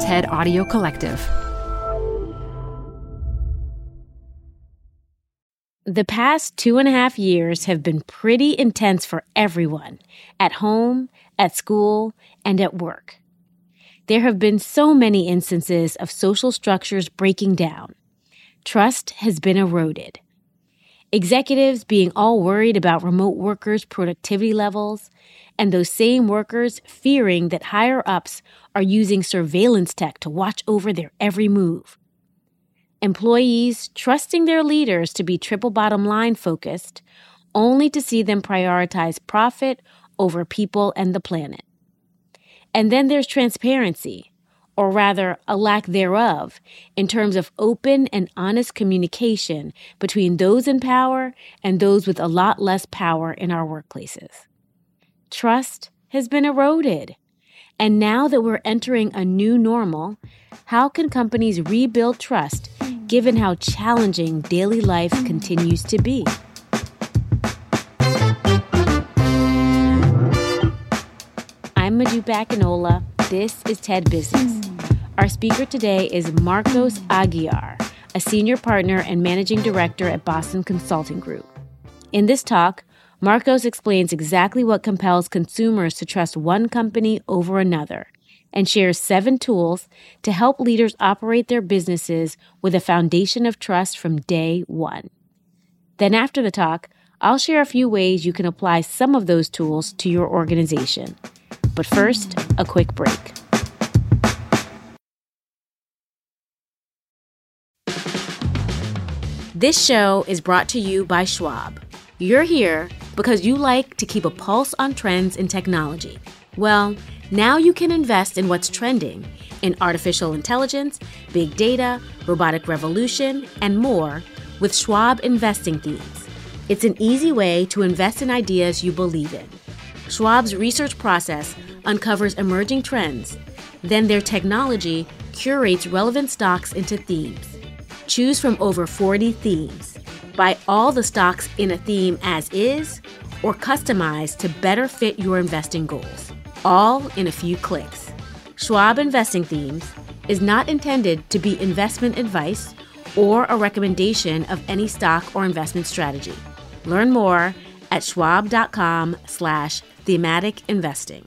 TED Audio Collective. The past two and a half years have been pretty intense for everyone at home, at school, and at work. There have been so many instances of social structures breaking down. Trust has been eroded. Executives being all worried about remote workers' productivity levels, and those same workers fearing that higher ups are using surveillance tech to watch over their every move. Employees trusting their leaders to be triple bottom line focused, only to see them prioritize profit over people and the planet. And then there's transparency, or rather, a lack thereof, in terms of open and honest communication between those in power and those with a lot less power in our workplaces. Trust has been eroded. And now that we're entering a new normal, how can companies rebuild trust given how challenging daily life continues to be? I'm Modupe Akinola. This is TED Business. Our speaker today is Marcos Aguiar, a senior partner and managing director at Boston Consulting Group. In this talk, Marcos explains exactly what compels consumers to trust one company over another and shares seven tools to help leaders operate their businesses with a foundation of trust from day one. Then, after the talk, I'll share a few ways you can apply some of those tools to your organization. But first, a quick break. This show is brought to you by Schwab. You're here because you like to keep a pulse on trends in technology. Well, now you can invest in what's trending in artificial intelligence, big data, robotic revolution, and more with Schwab Investing Themes. It's an easy way to invest in ideas you believe in. Schwab's research process uncovers emerging trends, then their technology curates relevant stocks into themes. Choose from over 40 themes Buy all the stocks in a theme as is or customize to better fit your investing goals, all in a few clicks. Schwab Investing Themes is not intended to be investment advice or a recommendation of any stock or investment strategy. Learn more at schwab.com slash thematic investing.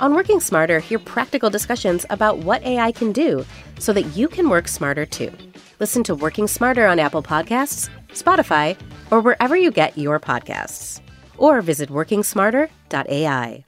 On Working Smarter, hear practical discussions about what AI can do so that you can work smarter too. Listen to Working Smarter on Apple Podcasts, Spotify, or wherever you get your podcasts. Or visit workingsmarter.ai.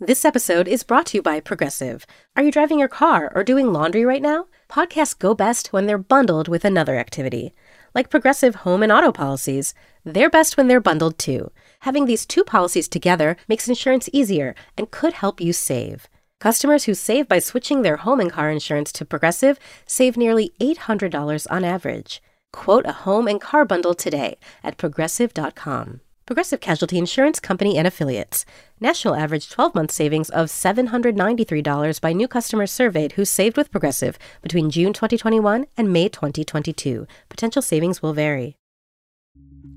This episode is brought to you by Progressive. Are you driving your car or doing laundry right now? Podcasts go best when they're bundled with another activity. Like Progressive home and auto policies, they're best when they're bundled too. Having these two policies together makes insurance easier and could help you save. Customers who save by switching their home and car insurance to Progressive save nearly $800 on average. Quote a home and car bundle today at progressive.com. Progressive Casualty Insurance Company and Affiliates. National average 12 month savings of $793 by new customers surveyed who saved with Progressive between June 2021 and May 2022. Potential savings will vary.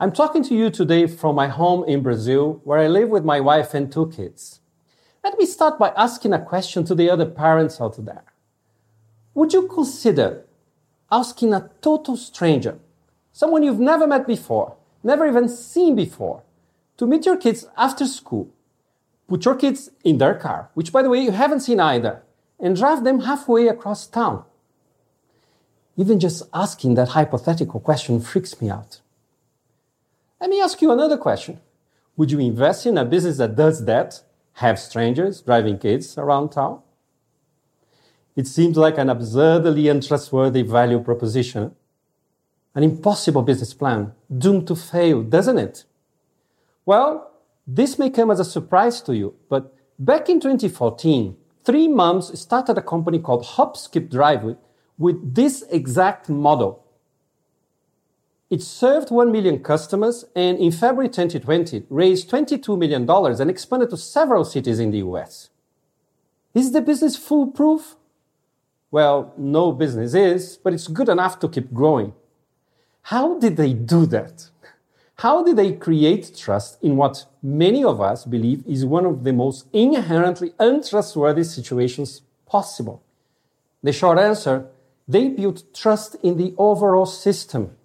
I'm talking to you today from my home in Brazil, where I live with my wife and two kids. Let me start by asking a question to the other parents out there. Would you consider asking a total stranger, someone you've never met before, never even seen before, to meet your kids after school? Put your kids in their car, which by the way you haven't seen either, and drive them halfway across town. Even just asking that hypothetical question freaks me out. Let me ask you another question. Would you invest in a business that does that? Have strangers driving kids around town? It seems like an absurdly untrustworthy value proposition. An impossible business plan, doomed to fail, doesn't it? Well, this may come as a surprise to you, but back in 2014, three moms started a company called HopSkipDrive with, with this exact model. It served 1 million customers and in February 2020 raised $22 million and expanded to several cities in the US. Is the business foolproof? Well, no business is, but it's good enough to keep growing. How did they do that? How did they create trust in what many of us believe is one of the most inherently untrustworthy situations possible? The short answer, they built trust in the overall system.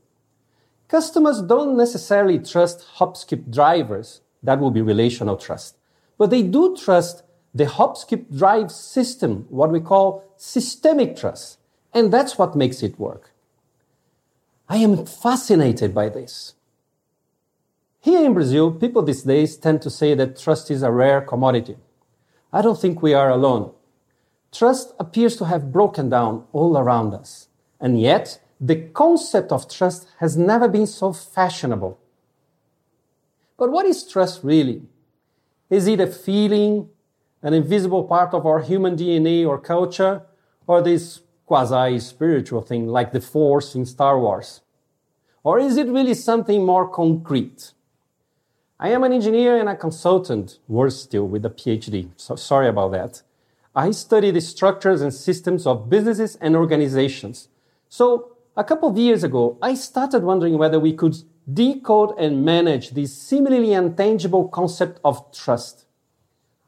Customers don't necessarily trust hop-skip drivers. That will be relational trust. But they do trust the hop-skip drive system, what we call systemic trust. And that's what makes it work. I am fascinated by this. Here in Brazil, people these days tend to say that trust is a rare commodity. I don't think we are alone. Trust appears to have broken down all around us. And yet, the concept of trust has never been so fashionable. But what is trust really? Is it a feeling, an invisible part of our human DNA or culture, or this quasi spiritual thing like the Force in Star Wars? Or is it really something more concrete? I am an engineer and a consultant, worse still, with a PhD, so sorry about that. I study the structures and systems of businesses and organizations. So, a couple of years ago, I started wondering whether we could decode and manage this seemingly intangible concept of trust.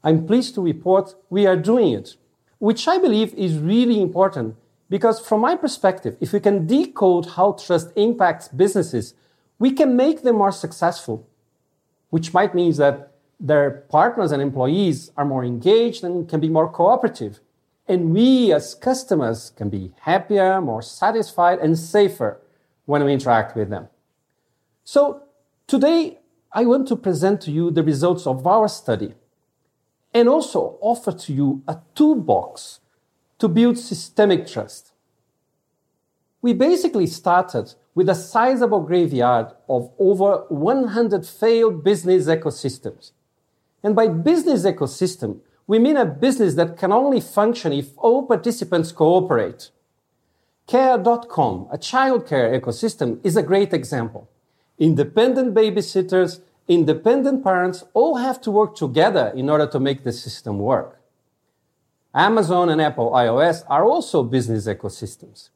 I'm pleased to report we are doing it, which I believe is really important because from my perspective, if we can decode how trust impacts businesses, we can make them more successful, which might mean that their partners and employees are more engaged and can be more cooperative. And we as customers can be happier, more satisfied, and safer when we interact with them. So today, I want to present to you the results of our study and also offer to you a toolbox to build systemic trust. We basically started with a sizable graveyard of over 100 failed business ecosystems. And by business ecosystem, we mean a business that can only function if all participants cooperate. Care.com, a childcare ecosystem, is a great example. Independent babysitters independent parents all have to work together in order to make the system work. Amazon and Apple iOS are also business ecosystems.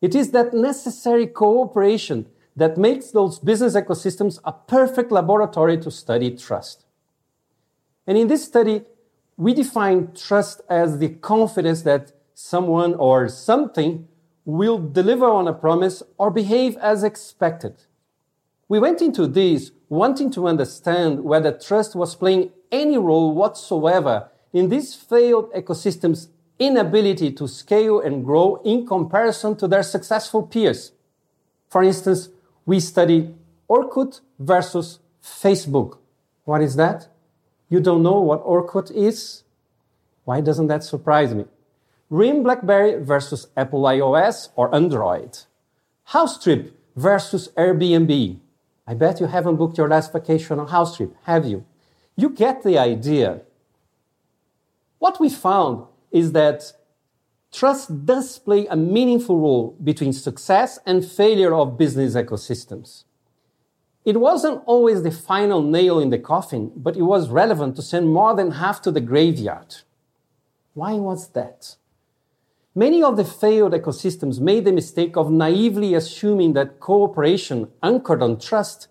It is that necessary cooperation that makes those business ecosystems a perfect laboratory to study trust. And in this study, we define trust as the confidence that someone or something will deliver on a promise or behave as expected. We went into this wanting to understand whether trust was playing any role whatsoever in this failed ecosystem's inability to scale and grow in comparison to their successful peers. For instance, we studied Orkut versus Facebook. What is that? You don't know what Orkut is? Why doesn't that surprise me? RIM BlackBerry versus Apple iOS or Android. HouseTrip versus Airbnb. I bet you haven't booked your last vacation on HouseTrip, have you? You get the idea. What we found is that trust does play a meaningful role between success and failure of business ecosystems. It wasn't always the final nail in the coffin, but it was relevant to send more than half to the graveyard. Why was that? Many of the failed ecosystems made the mistake of naively assuming that cooperation anchored on trust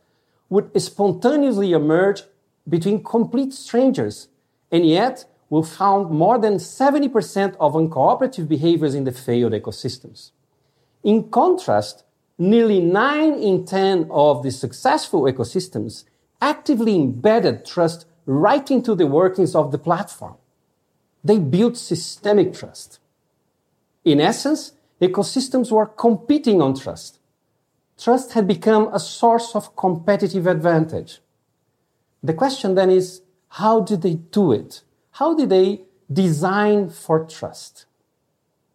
would spontaneously emerge between complete strangers, and yet we found more than 70% of uncooperative behaviors in the failed ecosystems. In contrast, nearly 9 in 10 of the successful ecosystems actively embedded trust right into the workings of the platform. They built systemic trust. In essence, ecosystems were competing on trust. Trust had become a source of competitive advantage. The question then is, how did they do it? How did they design for trust?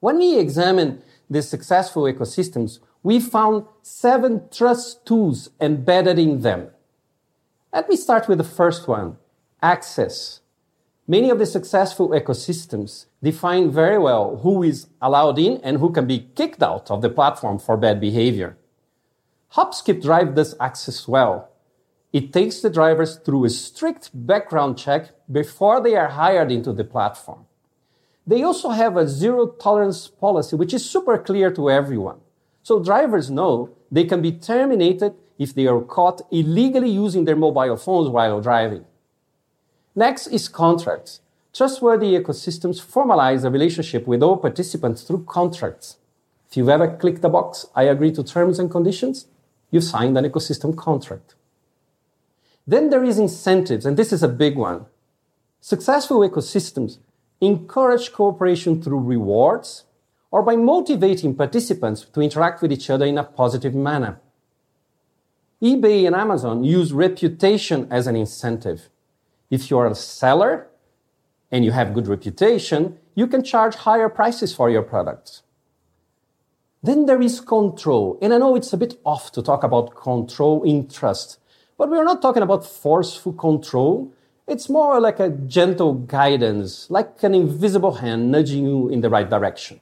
When we examine the successful ecosystems, we found seven trust tools embedded in them. Let me start with the first one, access. Many of the successful ecosystems define very well who is allowed in and who can be kicked out of the platform for bad behavior. HopSkipDrive does access well. It takes the drivers through a strict background check before they are hired into the platform. They also have a zero tolerance policy, which is super clear to everyone. So drivers know they can be terminated if they are caught illegally using their mobile phones while driving. Next is contracts. Trustworthy ecosystems formalize a relationship with all participants through contracts. If you've ever clicked the box, I agree to terms and conditions, you've signed an ecosystem contract. Then there is incentives, and this is a big one. Successful ecosystems encourage cooperation through rewards or by motivating participants to interact with each other in a positive manner. eBay and Amazon use reputation as an incentive. If you're a seller and you have good reputation, you can charge higher prices for your products. Then there is control. And I know it's a bit off to talk about control in trust, but we're not talking about forceful control. It's more like a gentle guidance, like an invisible hand nudging you in the right direction.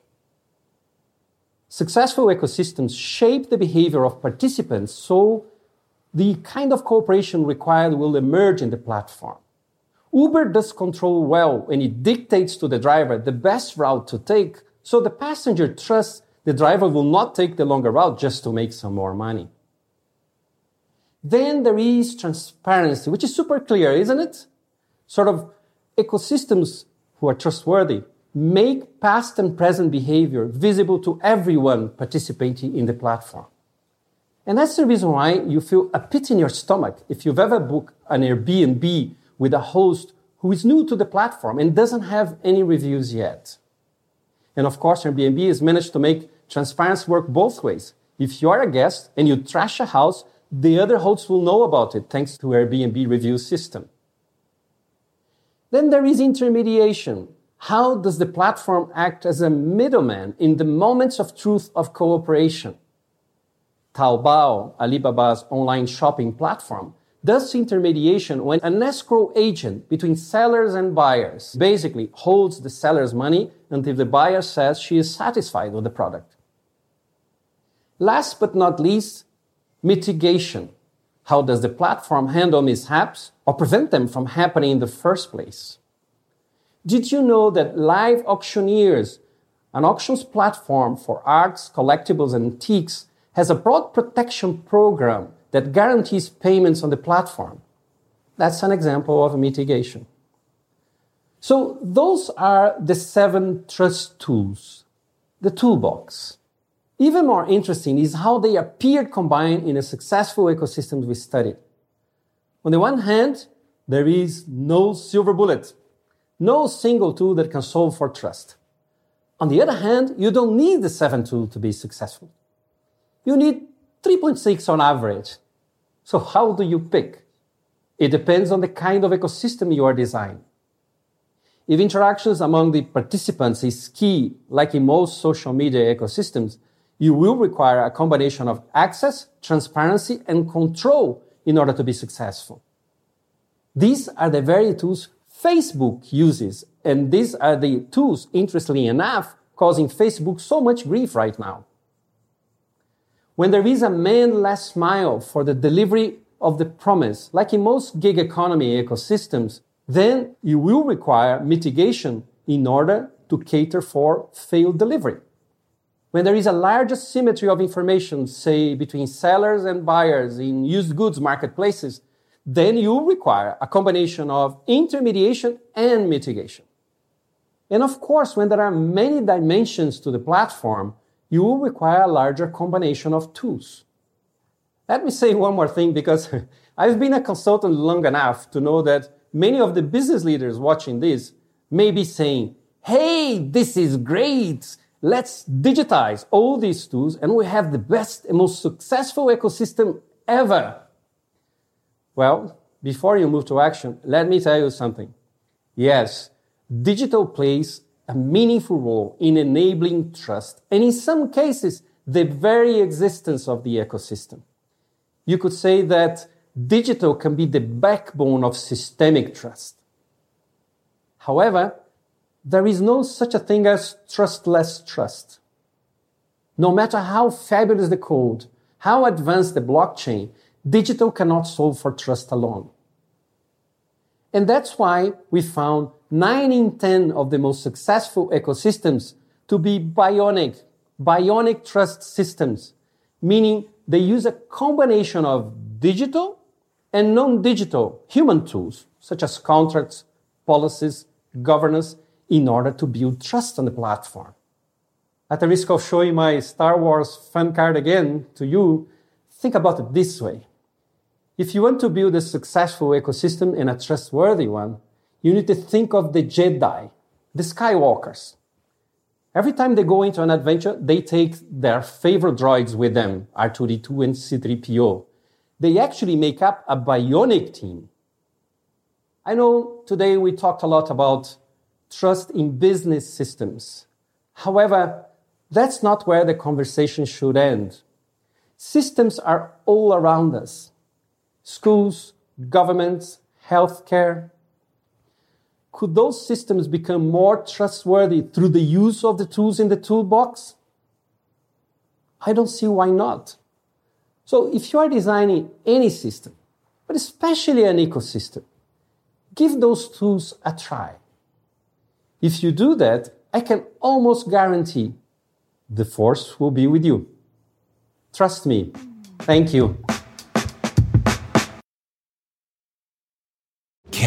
Successful ecosystems shape the behavior of participants so the kind of cooperation required will emerge in the platform. Uber does control well when it dictates to the driver the best route to take, so the passenger trusts the driver will not take the longer route just to make some more money. Then there is transparency, which is super clear, isn't it? Sort of ecosystems who are trustworthy make past and present behavior visible to everyone participating in the platform. And that's the reason why you feel a pit in your stomach if you've ever booked an Airbnb with a host who is new to the platform and doesn't have any reviews yet. And of course, Airbnb has managed to make transparency work both ways. If you are a guest and you trash a house, the other hosts will know about it thanks to Airbnb review system. Then there is intermediation. How does the platform act as a middleman in the moments of truth of cooperation? Taobao, Alibaba's online shopping platform, does intermediation when an escrow agent between sellers and buyers basically holds the seller's money until the buyer says she is satisfied with the product. Last but not least, mitigation. How does the platform handle mishaps or prevent them from happening in the first place? Did you know that LiveAuctioneers, an auctions platform for arts, collectibles, and antiques, has a broad protection program that guarantees payments on the platform. That's an example of a mitigation. So those are the seven trust tools, the toolbox. Even more interesting is how they appeared combined in a successful ecosystem we studied. On the one hand, there is no silver bullet, no single tool that can solve for trust. On the other hand, you don't need the seven tool to be successful. You need 3.6 on average. So how do you pick? It depends on the kind of ecosystem you are designing. If interactions among the participants is key, like in most social media ecosystems, you will require a combination of access, transparency, and control in order to be successful. These are the very tools Facebook uses, and these are the tools, interestingly enough, causing Facebook so much grief right now. When there is a man last mile for the delivery of the promise, like in most gig economy ecosystems, then you will require mitigation in order to cater for failed delivery. When there is a large asymmetry of information, say between sellers and buyers in used goods marketplaces, then you require a combination of intermediation and mitigation. And of course, when there are many dimensions to the platform, you will require a larger combination of tools. Let me say one more thing because I've been a consultant long enough to know that many of the business leaders watching this may be saying, Hey, this is great. Let's digitize all these tools and we have the best and most successful ecosystem ever. Well, before you move to action, let me tell you something. Yes, digital plays a meaningful role in enabling trust and in some cases, the very existence of the ecosystem. You could say that digital can be the backbone of systemic trust. However, there is no such a thing as trustless trust. No matter how fabulous the code, how advanced the blockchain, digital cannot solve for trust alone. And that's why we found 9 in 10 of the most successful ecosystems to be bionic, bionic trust systems, meaning they use a combination of digital and non-digital human tools, such as contracts, policies, governance, in order to build trust on the platform. At the risk of showing my Star Wars fan card again to you, think about it this way. If you want to build a successful ecosystem and a trustworthy one, you need to think of the Jedi, the Skywalkers. Every time they go into an adventure, they take their favorite droids with them, R2D2 and C3PO. They actually make up a bionic team. I know today we talked a lot about trust in business systems. However, that's not where the conversation should end. Systems are all around us. Schools, governments, healthcare. Could those systems become more trustworthy through the use of the tools in the toolbox? I don't see why not. So if you are designing any system, but especially an ecosystem, give those tools a try. If you do that, I can almost guarantee the force will be with you. Trust me. Thank you.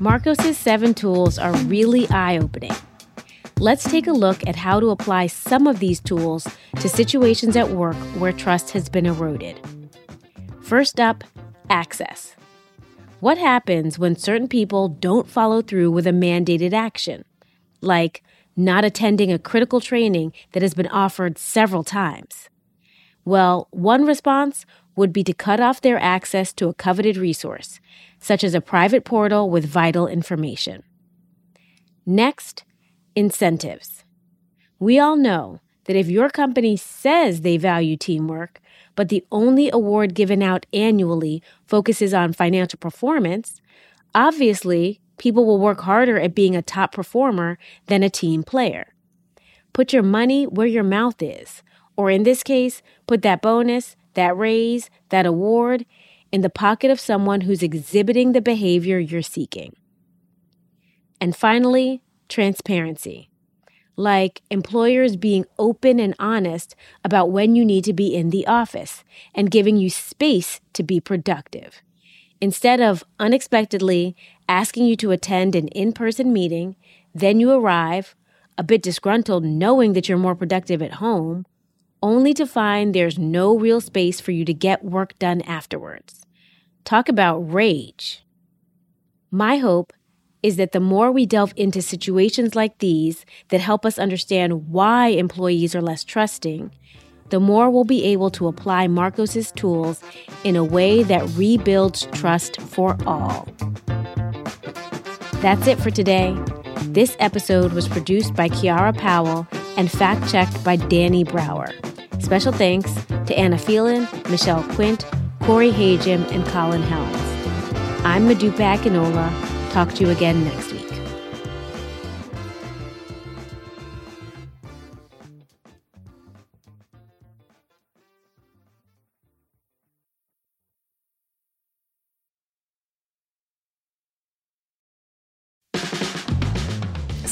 Marcos's seven tools are really eye opening. Let's take a look at how to apply some of these tools to situations at work where trust has been eroded. First up, access. What happens when certain people don't follow through with a mandated action, like not attending a critical training that has been offered several times? Well, one response would be to cut off their access to a coveted resource, such as a private portal with vital information. Next, incentives. We all know that if your company says they value teamwork, but the only award given out annually focuses on financial performance, obviously people will work harder at being a top performer than a team player. Put your money where your mouth is, or in this case, put that bonus, that raise, that award in the pocket of someone who's exhibiting the behavior you're seeking. And finally, transparency. Like employers being open and honest about when you need to be in the office and giving you space to be productive. Instead of unexpectedly asking you to attend an in person meeting, then you arrive, a bit disgruntled knowing that you're more productive at home, only to find there's no real space for you to get work done afterwards. Talk about rage. My hope is that the more we delve into situations like these that help us understand why employees are less trusting, the more we'll be able to apply Marcos's tools in a way that rebuilds trust for all. That's it for today. This episode was produced by Kiara Powell and fact checked by Danny Brower. Special thanks to Anna Phelan, Michelle Quint, Corey Hajim, and Colin Helms. I'm Modupe Akinola. Talk to you again next week.